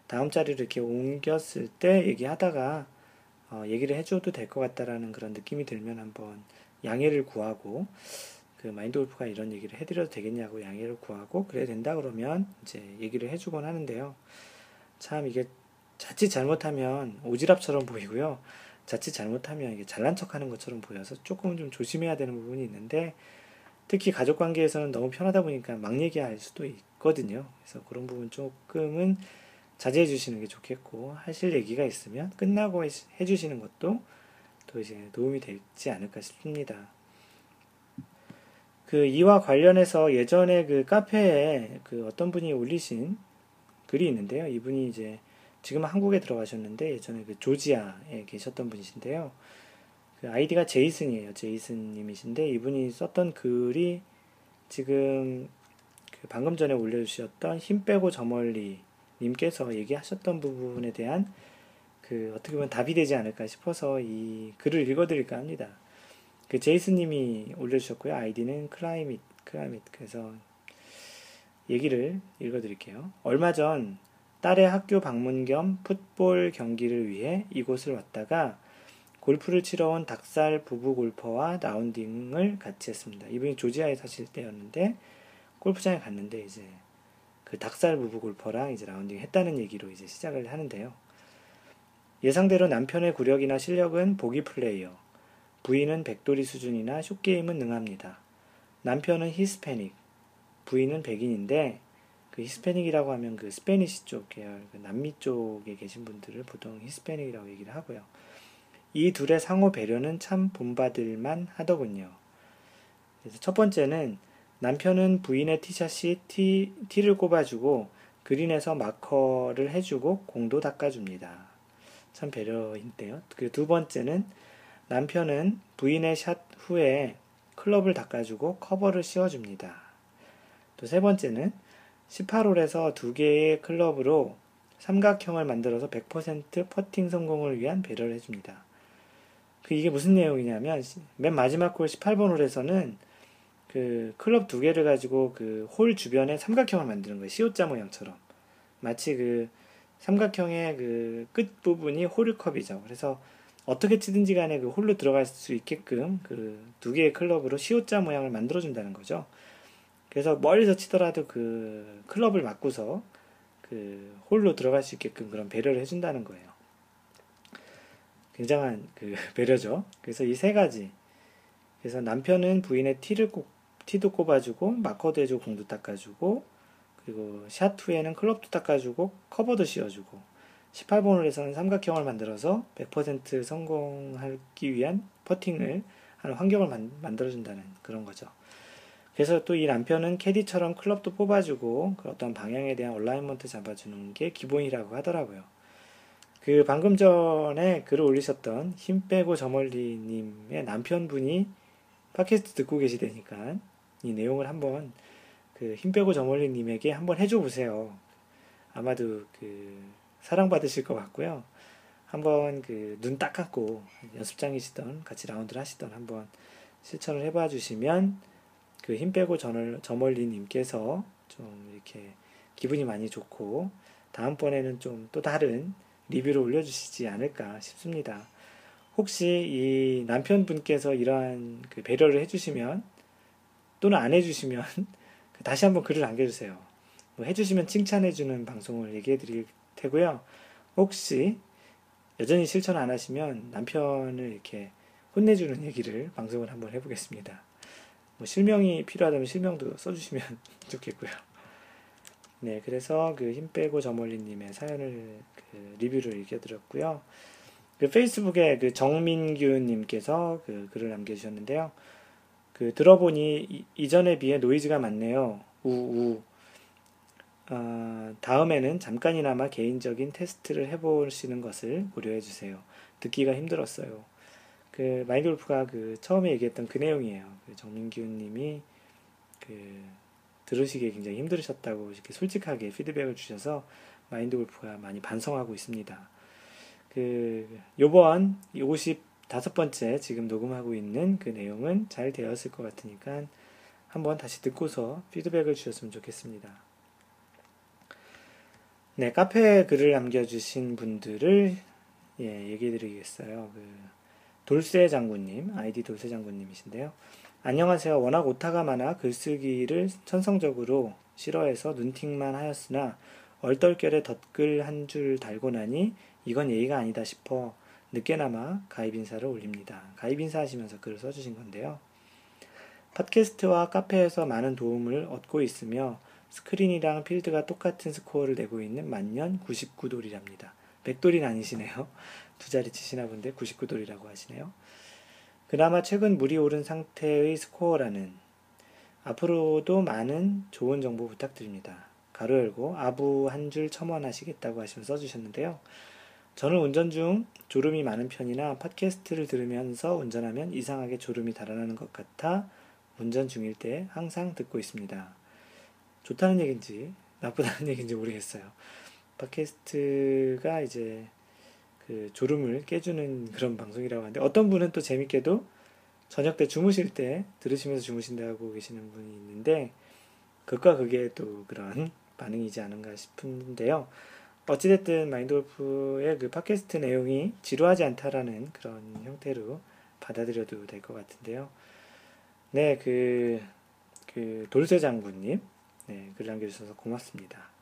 다음 자리를 이렇게 옮겼을 때 얘기하다가 어, 얘기를 해줘도 될 것 같다라는 그런 느낌이 들면 한번 양해를 구하고 그 마인드 골프가 이런 얘기를 해드려도 되겠냐고 양해를 구하고 그래야 된다 그러면 이제 얘기를 해주곤 하는데요. 참 이게 자칫 잘못하면 오지랖처럼 보이고요. 자칫 잘못하면 이게 잘난 척하는 것처럼 보여서 조금은 좀 조심해야 되는 부분이 있는데 특히 가족 관계에서는 너무 편하다 보니까 막 얘기할 수도 있거든요. 그래서 그런 부분 조금은 자제해 주시는 게 좋겠고 하실 얘기가 있으면 끝나고 해 주시는 것도 또 이제 도움이 되지 않을까 싶습니다. 그 이와 관련해서 예전에 그 카페에 그 어떤 분이 올리신 글이 있는데요. 이분이 이제 지금은 한국에 들어가셨는데 예전에 그 조지아에 계셨던 분이신데요. 그 아이디가 제이슨이에요. 제이슨님이신데 이분이 썼던 글이 지금 그 방금 전에 올려주셨던 힘 빼고 저 멀리 님께서 얘기하셨던 부분에 대한 그 어떻게 보면 답이 되지 않을까 싶어서 이 글을 읽어드릴까 합니다. 그 제이슨님이 올려주셨고요. 아이디는 클라이밋 클라이밋 그래서 얘기를 읽어드릴게요. 얼마 전 딸의 학교 방문 겸 풋볼 경기를 위해 이곳을 왔다가 골프를 치러 온 닭살 부부 골퍼와 라운딩을 같이 했습니다. 이분이 조지아에 사실 때였는데 골프장에 갔는데 이제 그 닭살 부부 골퍼랑 이제 라운딩 했다는 얘기로 이제 시작을 하는데요. 예상대로 남편의 구력이나 실력은 보기 플레이어, 부인은 백돌이 수준이나 숏게임은 능합니다. 남편은 히스패닉, 부인은 백인인데 그 히스패닉이라고 하면 그 Spanish 쪽 계열, 그 남미 쪽에 계신 분들을 보통 히스패닉이라고 얘기를 하고요. 이 둘의 상호 배려는 참 본받을만 하더군요. 그래서 첫 번째는 남편은 부인의 티샷이 티, 티를 꼽아주고 그린에서 마커를 해주고 공도 닦아줍니다. 참 배려인데요. 그 두 번째는 남편은 부인의 샷 후에 클럽을 닦아주고 커버를 씌워줍니다. 또 세 번째는 18홀에서 두 개의 클럽으로 삼각형을 만들어서 100% 퍼팅 성공을 위한 배려를 해줍니다. 그 이게 무슨 내용이냐면 맨 마지막 홀 18번 홀에서는 그 클럽 두 개를 가지고 그 홀 주변에 삼각형을 만드는 거예요. 시옷자 모양처럼. 마치 그 삼각형의 그 끝 부분이 홀컵이죠. 그래서 어떻게 치든지 간에 그 홀로 들어갈 수 있게끔 그 두 개의 클럽으로 시옷자 모양을 만들어 준다는 거죠. 그래서 멀리서 치더라도 그 클럽을 맞고서 그 홀로 들어갈 수 있게끔 그런 배려를 해준다는 거예요. 굉장한 그 배려죠. 그래서 이 세 가지. 그래서 남편은 부인의 티를 꼭, 티도 꼽아주고, 마커도 해주고, 공도 닦아주고, 그리고 샷 후에는 클럽도 닦아주고, 커버도 씌워주고, 18번 홀에서는 삼각형을 만들어서 100% 성공하기 위한 퍼팅을 하는 환경을 만, 만들어준다는 그런 거죠. 그래서 또 이 남편은 캐디처럼 클럽도 뽑아주고, 그 어떤 방향에 대한 alignment 잡아주는 게 기본이라고 하더라고요. 그 방금 전에 글을 올리셨던 힘 빼고 저 멀리님의 남편분이 팟캐스트 듣고 계시다니까 이 내용을 한번 그 힘 빼고 저 멀리님에게 한번 해줘 보세요. 아마도 그 사랑받으실 것 같고요. 한번 그 눈 딱 감고 연습장이시던 같이 라운드를 하시던 한번 실천을 해봐 주시면 그 힘 빼고 저 멀리님께서 좀 이렇게 기분이 많이 좋고 다음번에는 좀 또 다른 리뷰를 올려주시지 않을까 싶습니다. 혹시 이 남편분께서 이러한 그 배려를 해주시면 또는 안 해주시면 다시 한번 글을 남겨주세요. 뭐 해주시면 칭찬해주는 방송을 얘기해 드릴 테고요. 혹시 여전히 실천 안 하시면 남편을 이렇게 혼내주는 얘기를 방송을 한번 해보겠습니다. 뭐 실명이 필요하다면 실명도 써주시면 좋겠고요. 네, 그래서 그 힘 빼고 저멀리님의 사연을 그 리뷰를 읽어드렸고요. 그 페이스북에 그 정민규님께서 그 글을 남겨주셨는데요. 그 들어보니 이, 전에 비해 노이즈가 많네요. 우우. 어, 다음에는 잠깐이나마 개인적인 테스트를 해보시는 것을 고려해 주세요. 듣기가 힘들었어요. 그 마인드 골프가 그 처음에 얘기했던 그 내용이에요. 그 정민규님이 그 들으시기에 굉장히 힘들으셨다고 이렇게 솔직하게 피드백을 주셔서 마인드 골프가 많이 반성하고 있습니다. 그 요번 55번째 지금 녹음하고 있는 그 내용은 잘 되었을 것 같으니까 한번 다시 듣고서 피드백을 주셨으면 좋겠습니다. 네, 카페에 글을 남겨주신 분들을 예, 얘기해 드리겠어요. 그 돌쇠 장군님, 아이디 돌쇠 장군님이신데요. 안녕하세요. 워낙 오타가 많아 글쓰기를 천성적으로 싫어해서 눈팅만 하였으나 얼떨결에 덧글 한 줄 달고 나니 이건 예의가 아니다 싶어 늦게나마 가입 인사를 올립니다. 가입 인사 하시면서 글을 써주신 건데요. 팟캐스트와 카페에서 많은 도움을 얻고 있으며 스크린이랑 필드가 똑같은 스코어를 내고 있는 만년 99돌이랍니다. 100돌이 아니시네요. 두 자리 치시나 본데 99돌이라고 하시네요. 그나마 최근 물이 오른 상태의 스코어라는 앞으로도 많은 좋은 정보 부탁드립니다. 가로 열고 아부 한 줄 첨언하시겠다고 하시면 써주셨는데요. 저는 운전 중 졸음이 많은 편이나 팟캐스트를 들으면서 운전하면 이상하게 졸음이 달아나는 것 같아 운전 중일 때 항상 듣고 있습니다. 좋다는 얘기인지 나쁘다는 얘기인지 모르겠어요. 팟캐스트가 이제 그 졸음을 깨주는 그런 방송이라고 하는데 어떤 분은 또 재밌게도 저녁 때 주무실 때 들으시면서 주무신다고 계시는 분이 있는데 그과 그게 또 그런 반응이지 않은가 싶은데요. 어찌됐든 마인드골프의 그 팟캐스트 내용이 지루하지 않다라는 그런 형태로 받아들여도 될 것 같은데요. 네, 그, 그, 돌쇠 장군님, 네, 글 남겨주셔서 고맙습니다.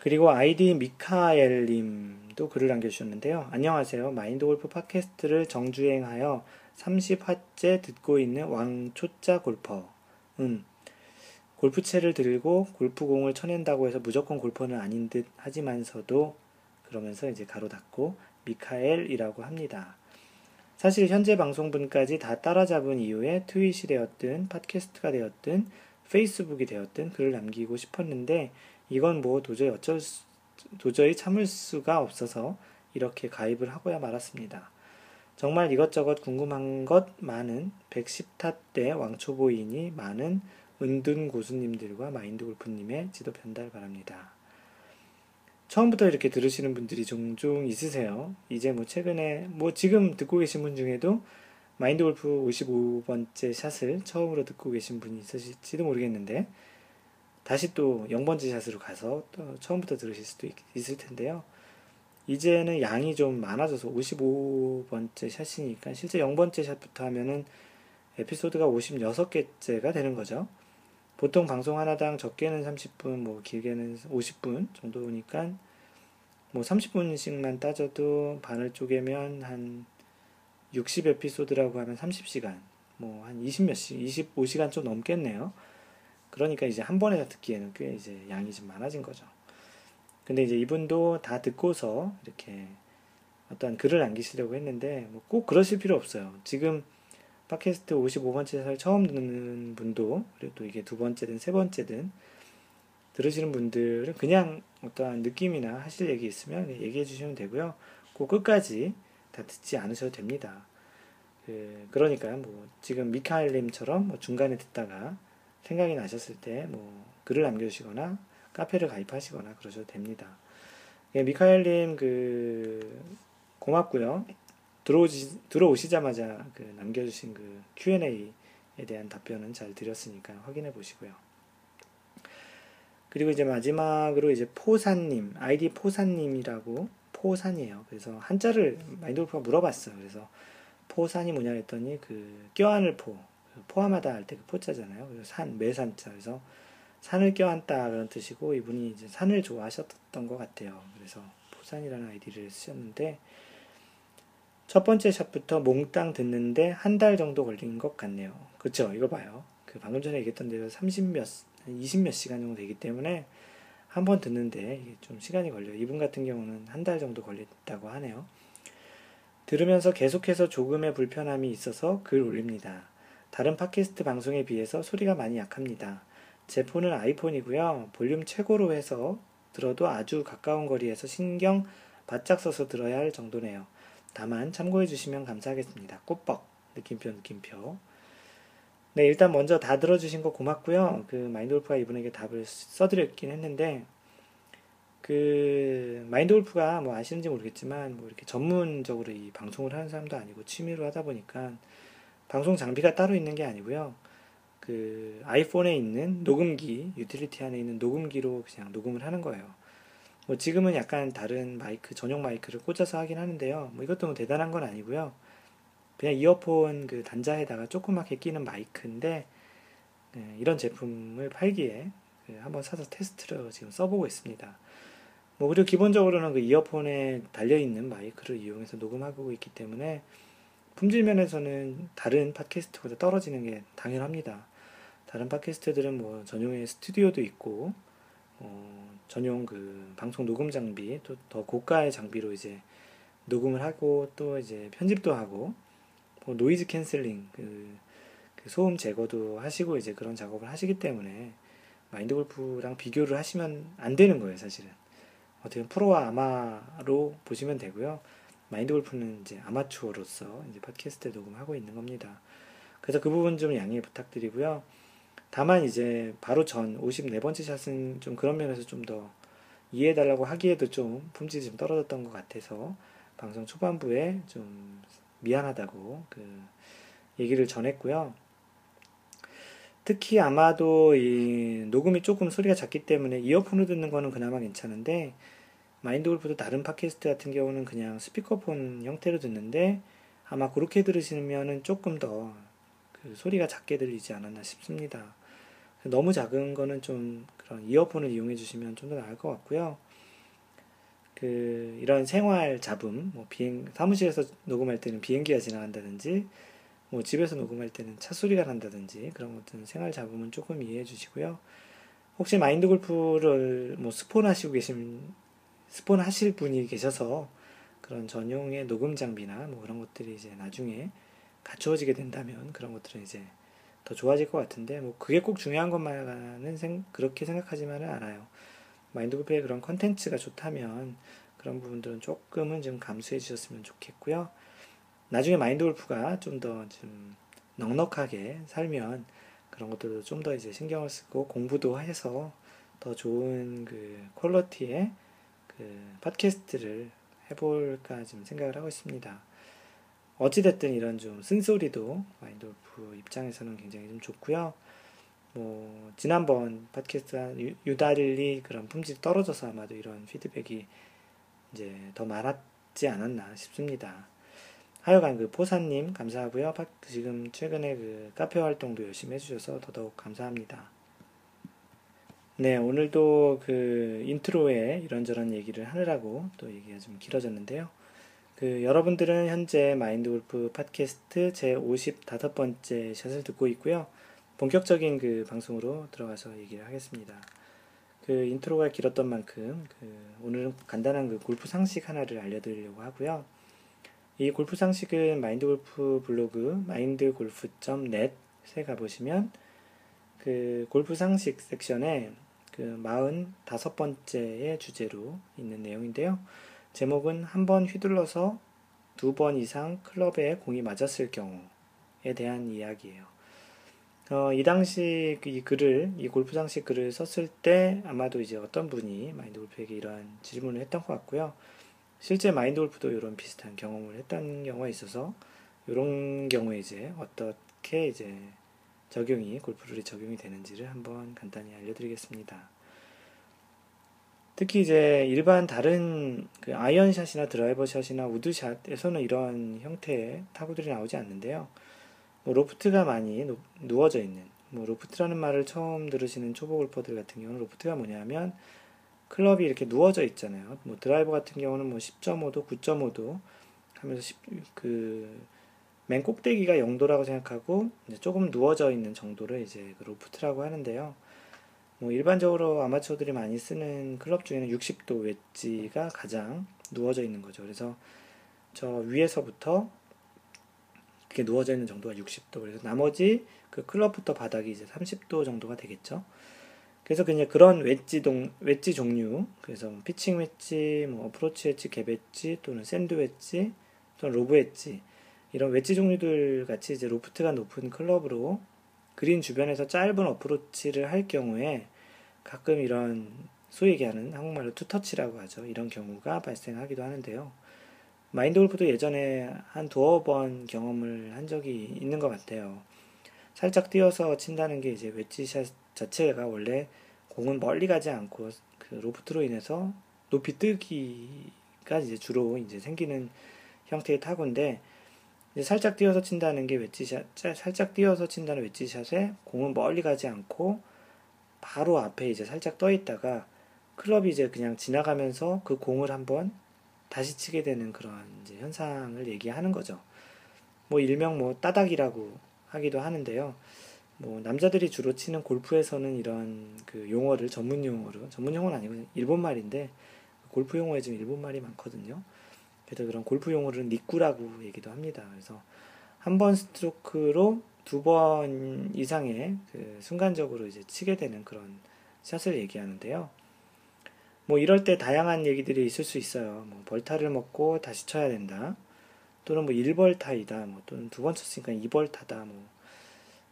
그리고 아이디 미카엘님도 글을 남겨주셨는데요. 안녕하세요. 마인드 골프 팟캐스트를 정주행하여 30화째 듣고 있는 왕초짜 골퍼. 음, 골프채를 들고 골프공을 쳐낸다고 해서 무조건 골퍼는 아닌 듯 하지만서도 그러면서 이제 가로 닫고 미카엘이라고 합니다. 사실 현재 방송분까지 다 따라잡은 이후에 트윗이 되었든 팟캐스트가 되었든 페이스북이 되었든 글을 남기고 싶었는데 이건 뭐 도저히 어쩔 수, 도저히 참을 수가 없어서 이렇게 가입을 하고야 말았습니다. 정말 이것저것 궁금한 것 많은 110타 때 왕초보인이 많은 은둔 고수님들과 마인드 골프님의 지도 편달 바랍니다. 처음부터 이렇게 들으시는 분들이 종종 있으세요. 이제 뭐 최근에 뭐 지금 듣고 계신 분 중에도 마인드 골프 55번째 샷을 처음으로 듣고 계신 분이 있으실지도 모르겠는데 다시 또 0번째 샷으로 가서 또 처음부터 들으실 수도 있, 있을 텐데요. 이제는 양이 좀 많아져서 55번째 샷이니까 실제 0번째 샷부터 하면은 에피소드가 56개째가 되는 거죠. 보통 방송 하나당 적게는 30분, 뭐 길게는 50분 정도니까 뭐 30분씩만 따져도 반을 쪼개면 한 60에피소드라고 하면 30시간, 뭐 한 20 몇 시, 25시간 좀 넘겠네요. 그러니까 이제 한 번에 다 듣기에는 꽤 이제 양이 좀 많아진 거죠. 근데 이제 이분도 다 듣고서 이렇게 어떤 글을 남기시려고 했는데 뭐 꼭 그러실 필요 없어요. 지금 팟캐스트 55번째 살 처음 듣는 분도 그리고 또 이게 두 번째든 세 번째든 들으시는 분들은 그냥 어떠한 느낌이나 하실 얘기 있으면 얘기해 주시면 되고요. 그 끝까지 다 듣지 않으셔도 됩니다. 그, 그러니까 뭐 지금 미카엘님처럼 뭐 중간에 듣다가 생각이 나셨을 때 뭐 글을 남겨주시거나 카페를 가입하시거나 그러셔도 됩니다. 예, 미카엘님 그 고맙고요. 들어오시, 들어오시자마자 그 남겨주신 그 Q&A에 대한 답변은 잘 드렸으니까 확인해 보시고요. 그리고 이제 마지막으로 이제 포산님, 아이디 포산님이라고 포산이에요. 그래서 한자를 마인드골프가 물어봤어요. 그래서 포산이 뭐냐 했더니 그 껴안을 포, 포함하다 할 때 그 포자잖아요. 산, 매산자. 그래서 산을 껴안다 그런 뜻이고 이분이 이제 산을 좋아하셨던 것 같아요. 그래서 포산이라는 아이디를 쓰셨는데 첫 번째 샷부터 몽땅 듣는데 한 달 정도 걸린 것 같네요. 그쵸? 이거 봐요. 그 방금 전에 얘기했던 대로 30몇, 20몇 시간 정도 되기 때문에 한 번 듣는데 좀 시간이 걸려요. 이분 같은 경우는 한 달 정도 걸렸다고 하네요. 들으면서 계속해서 조금의 불편함이 있어서 글 올립니다. 다른 팟캐스트 방송에 비해서 소리가 많이 약합니다. 제 폰은 아이폰이고요. 볼륨 최고로 해서 들어도 아주 가까운 거리에서 신경 바짝 써서 들어야 할 정도네요. 다만 참고해 주시면 감사하겠습니다. 꽃뻑 느낌표 느낌표. 네, 일단 먼저 다 들어주신 거 고맙고요. 그 마인드골프가 이분에게 답을 써드렸긴 했는데 그 마인드골프가 뭐 아시는지 모르겠지만 뭐 이렇게 전문적으로 이 방송을 하는 사람도 아니고 취미로 하다 보니까 방송 장비가 따로 있는 게 아니고요. 그 아이폰에 있는 녹음기 유틸리티 안에 있는 녹음기로 그냥 녹음을 하는 거예요. 뭐 지금은 약간 다른 마이크 전용 마이크를 꽂아서 하긴 하는데요. 뭐 이것도 뭐 대단한 건 아니고요. 그냥 이어폰 그 단자에다가 조그맣게 끼는 마이크인데 네, 이런 제품을 팔기에 그 한번 사서 테스트를 지금 써보고 있습니다. 뭐 그리고 기본적으로는 그 이어폰에 달려 있는 마이크를 이용해서 녹음하고 있기 때문에 품질 면에서는 다른 팟캐스트보다 떨어지는 게 당연합니다. 다른 팟캐스트들은 뭐 전용의 스튜디오도 있고 어, 전용 그 방송 녹음 장비 또 더 고가의 장비로 이제 녹음을 하고 또 이제 편집도 하고 뭐 노이즈 캔슬링 그, 그 소음 제거도 하시고 이제 그런 작업을 하시기 때문에 마인드 골프랑 비교를 하시면 안 되는 거예요, 사실은. 어떻게 프로와 아마로 보시면 되고요. 마인드 골프는 이제 아마추어로서 이제 팟캐스트 녹음하고 있는 겁니다. 그래서 그 부분 좀 양해 부탁드리고요. 다만 이제 바로 전 54번째 샷은 좀 그런 면에서 좀 더 이해해달라고 하기에도 좀 품질이 좀 떨어졌던 것 같아서 방송 초반부에 좀 미안하다고 그 얘기를 전했고요. 특히 아마도 이 녹음이 조금 소리가 작기 때문에 이어폰으로 듣는 거는 그나마 괜찮은데 마인드 골프도 다른 팟캐스트 같은 경우는 그냥 스피커폰 형태로 듣는데 아마 그렇게 들으시면은 조금 더 그 소리가 작게 들리지 않았나 싶습니다. 너무 작은 거는 좀 그런 이어폰을 이용해 주시면 좀 더 나을 것 같고요. 그 이런 생활 잡음, 뭐 비행 사무실에서 녹음할 때는 비행기가 지나간다든지, 뭐 집에서 녹음할 때는 차 소리가 난다든지 그런 것들은 생활 잡음은 조금 이해해 주시고요. 혹시 마인드 골프를 뭐 스폰 하시고 계신 스폰 하실 분이 계셔서 그런 전용의 녹음 장비나 뭐 그런 것들이 이제 나중에 갖추어지게 된다면 그런 것들은 이제 더 좋아질 것 같은데 뭐 그게 꼭 중요한 것만은 생, 그렇게 생각하지만은 않아요. 마인드 골프의 그런 컨텐츠가 좋다면 그런 부분들은 조금은 좀 감수해 주셨으면 좋겠고요. 나중에 마인드 골프가 좀 더 좀 넉넉하게 살면 그런 것들도 좀 더 이제 신경을 쓰고 공부도 해서 더 좋은 그 퀄러티의 그 팟캐스트를 해볼까 지금 생각을 하고 있습니다. 어찌됐든 이런 좀 쓴소리도 마인드 골프 입장에서는 굉장히 좀 좋고요. 뭐 지난번 팟캐스트가 유달리 그런 품질이 떨어져서 아마도 이런 피드백이 이제 더 많았지 않았나 싶습니다. 하여간 그 포사님 감사하고요. 지금 최근에 그 카페 활동도 열심히 해주셔서 더더욱 감사합니다. 네, 오늘도 그 인트로에 이런저런 얘기를 하느라고 또 얘기가 좀 길어졌는데요. 그 여러분들은 현재 마인드 골프 팟캐스트 제 55번째 샷을 듣고 있고요. 본격적인 그 방송으로 들어가서 얘기를 하겠습니다. 그 인트로가 길었던 만큼 그 오늘은 간단한 그 골프 상식 하나를 알려드리려고 하고요. 이 골프 상식은 마인드 골프 블로그 mindgolf.net에 가보시면 그 골프 상식 섹션에 그 45번째의 주제로 있는 내용인데요. 제목은 한 번 휘둘러서 두 번 이상 클럽에 공이 맞았을 경우에 대한 이야기예요. 어, 이 당시 그이 글을, 이 골프 장식 글을 썼을 때 아마도 이제 어떤 분이 마인드 골프에게 이러한 질문을 했던 것 같고요. 실제 마인드 골프도 이런 비슷한 경험을 했던 경우가 있어서 이런 경우에 이제 어떻게 이제 적용이, 골프룰이 적용이 되는지를 한번 간단히 알려드리겠습니다. 특히 이제 일반 다른 그 아이언샷이나 드라이버샷이나 우드샷에서는 이런 형태의 타구들이 나오지 않는데요. 뭐 로프트가 많이 노, 누워져 있는 뭐 로프트라는 말을 처음 들으시는 초보 골퍼들 같은 경우는 로프트가 뭐냐면 클럽이 이렇게 누워져 있잖아요. 뭐 드라이버 같은 경우는 뭐 10.5도, 9.5도 하면서 그맨 꼭대기가 0도라고 생각하고 조금 누워져 있는 정도를 이제 그 로프트라고 하는데요. 뭐 일반적으로 아마추어들이 많이 쓰는 클럽 중에는 60도 웨지가 가장 누워져 있는 거죠. 그래서 저 위에서부터 이렇게 누워져 있는 정도가 60도. 그래서 나머지 그 클럽부터 바닥이 이제 30도 정도가 되겠죠. 그래서 그냥 그런 웨지 동 웨지 종류, 그래서 피칭 웨지, 뭐 어프로치 웨지, 갭 웨지 또는 샌드 웨지 또는 로브 웨지 이런 웨지 종류들 같이 이제 로프트가 높은 클럽으로 그린 주변에서 짧은 어프로치를 할 경우에 가끔 이런 소위 얘기하는 한국말로 투터치라고 하죠. 이런 경우가 발생하기도 하는데요. 마인드 골프도 예전에 한 두어 번 경험을 한 적이 있는 것 같아요. 살짝 띄워서 친다는 게 이제 웨지샷 자체가 원래 공은 멀리 가지 않고 그 로프트로 인해서 높이 뜨기가 이제 주로 이제 생기는 형태의 타구인데 살짝 띄워서 친다는 게 웨지샷, 살짝 띄워서 친다는 웨지샷에 공은 멀리 가지 않고 바로 앞에 이제 살짝 떠 있다가 클럽이 이제 그냥 지나가면서 그 공을 한번 다시 치게 되는 그런 이제 현상을 얘기하는 거죠. 뭐 일명 뭐 따닥이라고 하기도 하는데요. 뭐 남자들이 주로 치는 골프에서는 이런 그 용어를 전문 용어로 전문 용어는 아니고 일본 말인데 골프 용어에 지금 일본 말이 많거든요. 그래서 그런 골프 용어를 니꾸라고 얘기도 합니다. 그래서 한 번 스트로크로 두 번 이상의 그 순간적으로 이제 치게 되는 그런 샷을 얘기하는데요. 뭐 이럴 때 다양한 얘기들이 있을 수 있어요. 뭐 벌타를 먹고 다시 쳐야 된다. 또는 뭐 1벌타이다. 뭐 또는 두 번 쳤으니까 2벌타다. 뭐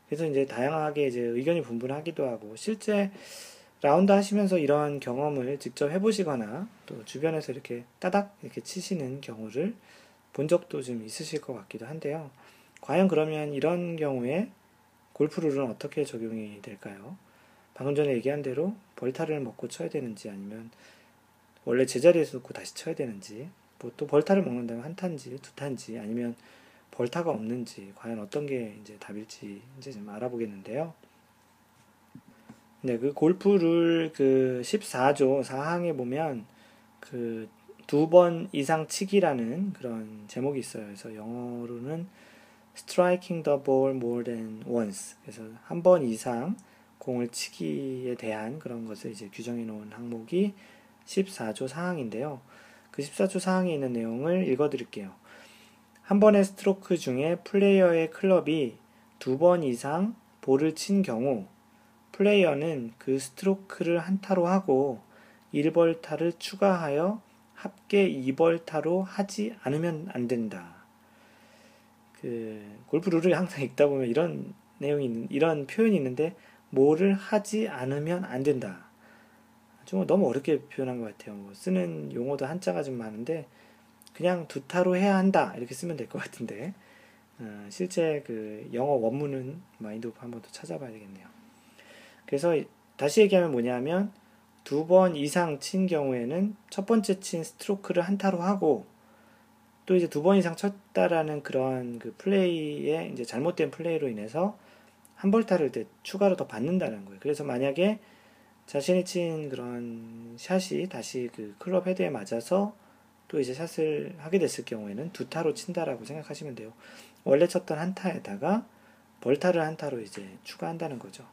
그래서 이제 다양하게 이제 의견이 분분하기도 하고 실제 라운드 하시면서 이런 경험을 직접 해보시거나 또 주변에서 이렇게 따닥 이렇게 치시는 경우를 본 적도 좀 있으실 것 같기도 한데요. 과연 그러면 이런 경우에 골프 룰은 어떻게 적용이 될까요? 방금 전에 얘기한 대로 벌타를 먹고 쳐야 되는지 아니면 원래 제자리에서 놓고 다시 쳐야 되는지 뭐 또 벌타를 먹는다면 한 탄지 두 탄지 아니면 벌타가 없는지 과연 어떤 게 이제 답일지 이제 좀 알아보겠는데요. 네, 그 골프 룰 그 14조 4항에 보면 그 두 번 이상 치기라는 그런 제목이 있어요. 그래서 영어로는 striking the ball more than once. 그래서 한 번 이상 공을 치기에 대한 그런 것을 이제 규정해 놓은 항목이 14조 사항인데요. 그 14조 사항에 있는 내용을 읽어 드릴게요. 한 번의 스트로크 중에 플레이어의 클럽이 두 번 이상 볼을 친 경우 플레이어는 그 스트로크를 한타로 하고 1벌타를 추가하여 합계 2벌타로 하지 않으면 안 된다. 그 골프 룰을 항상 읽다 보면 이런 내용이 있는, 이런 표현이 있는데 뭐를 하지 않으면 안 된다. 좀 너무 어렵게 표현한 것 같아요. 뭐 쓰는 용어도 한자가 좀 많은데 그냥 두 타로 해야 한다 이렇게 쓰면 될 것 같은데 어, 실제 그 영어 원문은 마인드오프 한번 더 찾아봐야 되겠네요. 그래서 다시 얘기하면 뭐냐면 두 번 이상 친 경우에는 첫 번째 친 스트로크를 한타로 하고 또 이제 두 번 이상 쳤다라는 그런 그 플레이에 이제 잘못된 플레이로 인해서 한 벌타를 이제 추가로 더 받는다는 거예요. 그래서 만약에 자신이 친 그런 샷이 다시 그 클럽 헤드에 맞아서 또 이제 샷을 하게 됐을 경우에는 두 타로 친다라고 생각하시면 돼요. 원래 쳤던 한 타에다가 벌타를 한 타로 이제 추가한다는 거죠.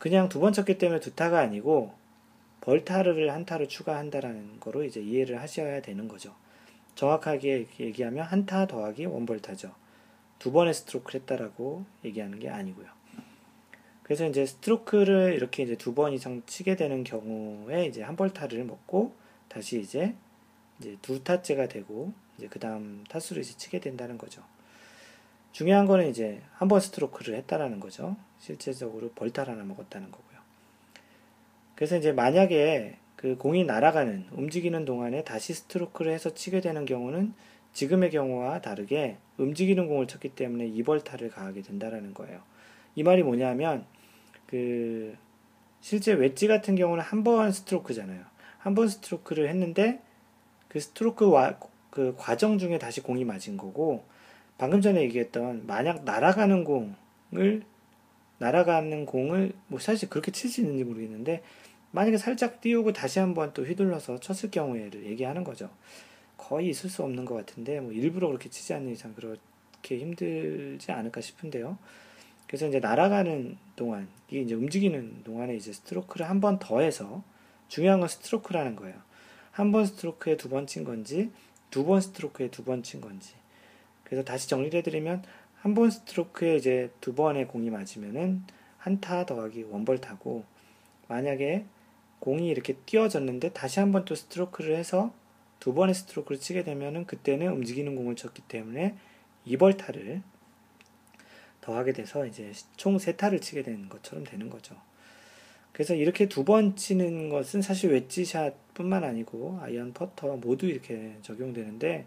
그냥 두 번 쳤기 때문에 두 타가 아니고 벌타를 한 타로 추가한다라는 거로 이제 이해를 하셔야 되는 거죠. 정확하게 얘기하면 한타 더하기 원벌타죠. 두 번의 스트로크를 했다라고 얘기하는 게 아니고요. 그래서 이제 스트로크를 이렇게 이제 두 번 이상 치게 되는 경우에 이제 한 벌타를 먹고 다시 이제 이제 두 타째가 되고 이제 그 다음 타수를 이제 치게 된다는 거죠. 중요한 거는 이제 한 번 스트로크를 했다라는 거죠. 실제적으로 벌타를 하나 먹었다는 거고요. 그래서 이제 만약에 그 공이 날아가는 움직이는 동안에 다시 스트로크를 해서 치게 되는 경우는 지금의 경우와 다르게 움직이는 공을 쳤기 때문에 이벌타를 가하게 된다라는 거예요. 이 말이 뭐냐면 그 실제 웨지 같은 경우는 한 번 스트로크잖아요. 한 번 스트로크를 했는데 그 스트로크 와 그 과정 중에 다시 공이 맞은 거고 방금 전에 얘기했던 만약 날아가는 공을 날아가는 공을 뭐 사실 그렇게 칠 수 있는지 모르겠는데 만약에 살짝 띄우고 다시 한번 또 휘둘러서 쳤을 경우에를 얘기하는 거죠. 거의 있을 수 없는 것 같은데 뭐 일부러 그렇게 치지 않는 이상 그렇게 힘들지 않을까 싶은데요. 그래서 이제 날아가는 동안, 이게 이제 움직이는 동안에 이제 스트로크를 한 번 더 해서, 중요한 건 스트로크라는 거예요. 한 번 스트로크에 두 번 친 건지, 두 번 스트로크에 두 번 친 건지. 그래서 다시 정리를 해드리면, 한 번 스트로크에 이제 두 번의 공이 맞으면은 한타 더하기 원벌 타고, 만약에 공이 이렇게 띄어졌는데 다시 한 번 또 스트로크를 해서 두 번의 스트로크를 치게 되면은 그때는 움직이는 공을 쳤기 때문에 이벌타를 더하게 돼서 이제 총 세 타를 치게 되는 것처럼 되는 거죠. 그래서 이렇게 두 번 치는 것은 사실 웨지샷 뿐만 아니고 아이언 퍼터 모두 이렇게 적용되는데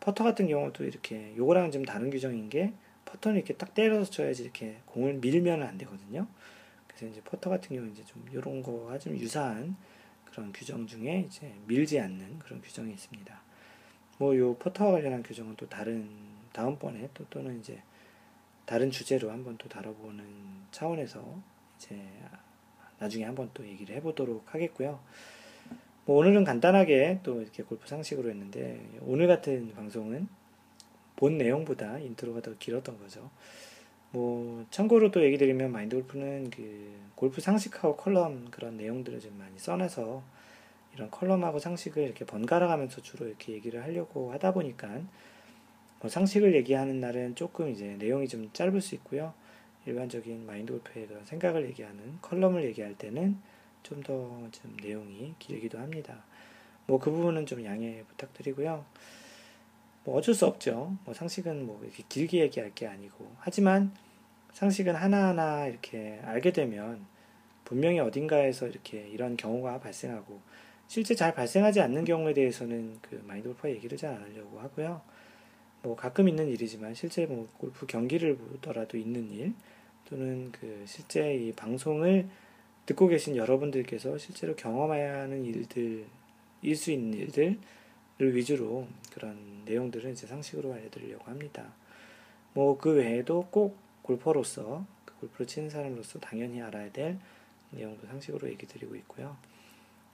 퍼터 같은 경우도 이렇게 요거랑은 좀 다른 규정인 게 퍼터는 이렇게 딱 때려서 쳐야지 이렇게 공을 밀면 안 되거든요. 그래서 이제 퍼터 같은 경우 이제 좀 이런 거와 좀 유사한 그런 규정 중에 이제 밀지 않는 그런 규정이 있습니다. 뭐요 퍼터와 관련한 규정은 또 다른 다음번에 또 또는 이제 다른 주제로 한번 또 다뤄보는 차원에서 이제 나중에 한번 또 얘기를 해보도록 하겠고요. 뭐 오늘은 간단하게 또 이렇게 골프 상식으로 했는데 오늘 같은 방송은 본 내용보다 인트로가 더 길었던 거죠. 뭐 참고로 또 얘기 드리면 마인드 골프는 그 골프 상식하고 컬럼 그런 내용들을 좀 많이 써놔서 이런 컬럼하고 상식을 이렇게 번갈아 가면서 주로 이렇게 얘기를 하려고 하다 보니까 뭐 상식을 얘기하는 날은 조금 이제 내용이 좀 짧을 수 있고요. 일반적인 마인드 골프의 그런 생각을 얘기하는 컬럼을 얘기할 때는 좀 더 좀 내용이 길기도 합니다. 뭐 그 부분은 좀 양해 부탁드리고요. 뭐 어쩔 수 없죠. 뭐 상식은 뭐 이렇게 길게 얘기할 게 아니고 하지만 상식은 하나하나 이렇게 알게 되면 분명히 어딘가에서 이렇게 이런 경우가 발생하고 실제 잘 발생하지 않는 경우에 대해서는 그 마인드 골프와 얘기를 잘 안 하려고 하고요. 뭐 가끔 있는 일이지만 실제 뭐 골프 경기를 보더라도 있는 일 또는 그 실제 이 방송을 듣고 계신 여러분들께서 실제로 경험해야 하는 일들 일 수 있는 일들을 위주로 그런 내용들은 이제 상식으로 알려드리려고 합니다. 뭐 그 외에도 꼭 골퍼로서 그 골프를 치는 사람으로서 당연히 알아야 될 내용도 상식으로 얘기 드리고 있고요.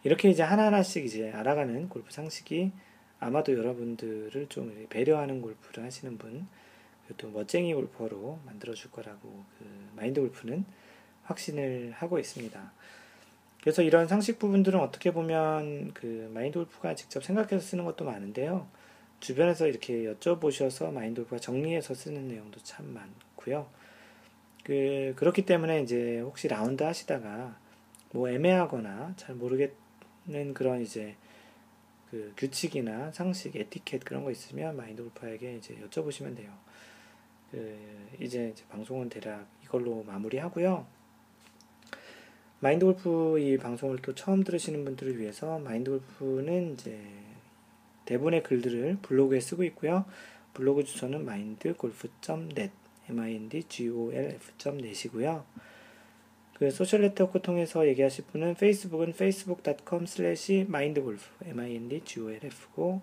이렇게 이제 하나하나씩 이제 알아가는 골프 상식이 아마도 여러분들을 좀 배려하는 골프를 하시는 분, 또 멋쟁이 골퍼로 만들어 줄 거라고 그 마인드 골프는 확신을 하고 있습니다. 그래서 이런 상식 부분들은 어떻게 보면 그 마인드 골프가 직접 생각해서 쓰는 것도 많은데요. 주변에서 이렇게 여쭤보셔서 마인드 골프가 정리해서 쓰는 내용도 참 많고요. 그, 그렇기 때문에 이제 혹시 라운드 하시다가 뭐 애매하거나 잘 모르겠는 그런 이제 그 규칙이나 상식, 에티켓 그런 거 있으면 마인드 골퍼에게 이제 여쭤보시면 돼요. 그 이제, 이제 방송은 대략 이걸로 마무리하고요. 마인드 골프 이 방송을 또 처음 들으시는 분들을 위해서 마인드 골프는 이제 대부분의 글들을 블로그에 쓰고 있고요. 블로그 주소는 mindgolf.net, mindgolf.net이고요. 그 소셜 네트워크 통해서 얘기하실 분은 페이스북은 facebook.com slash mindgolf, mindgolf고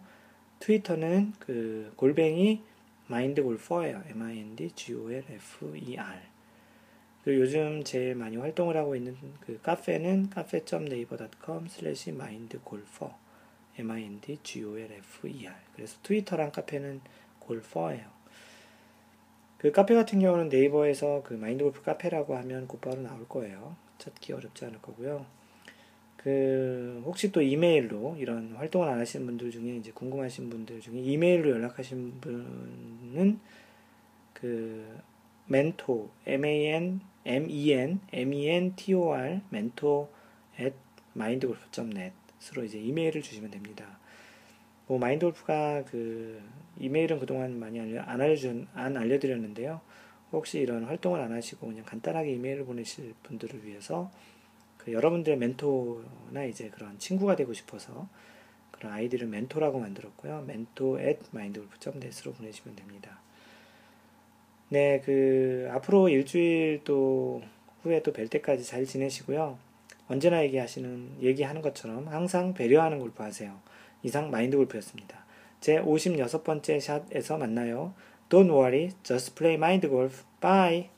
트위터는 그 골뱅이 mindgolfer예요, mindgolfer. 그리고 요즘 제일 많이 활동을 하고 있는 그 카페는 cafe.naver.com slash mindgolfer, mindgolfer. 그래서 트위터랑 카페는 골퍼예요. 그 카페 같은 경우는 네이버에서 그 마인드 골프 카페라고 하면 곧바로 나올 거예요. 찾기 어렵지 않을 거고요. 그 혹시 또 이메일로 이런 활동을 안 하시는 분들 중에 이제 궁금하신 분들 중에 이메일로 연락하신 분은 그 멘토 m a n m e n m e n t o r 멘토 at mindgolf.net으로 이제 이메일을 주시면 됩니다. 뭐 마인드골프가 그 이메일은 그동안 많이 안, 알려준, 안 알려드렸는데요. 혹시 이런 활동을 안 하시고 그냥 간단하게 이메일을 보내실 분들을 위해서 그 여러분들의 멘토나 이제 그런 친구가 되고 싶어서 그런 아이디를 멘토라고 만들었고요. 멘토 at mindgolf.net으로 보내시면 됩니다. 네, 그 앞으로 일주일 또 후에 또 뵐 때까지 잘 지내시고요. 언제나 얘기하시는 얘기하는 것처럼 항상 배려하는 골프 하세요. 이상 마인드 골프였습니다. 제 56번째 샷에서 만나요. Don't worry, just play mind golf. Bye.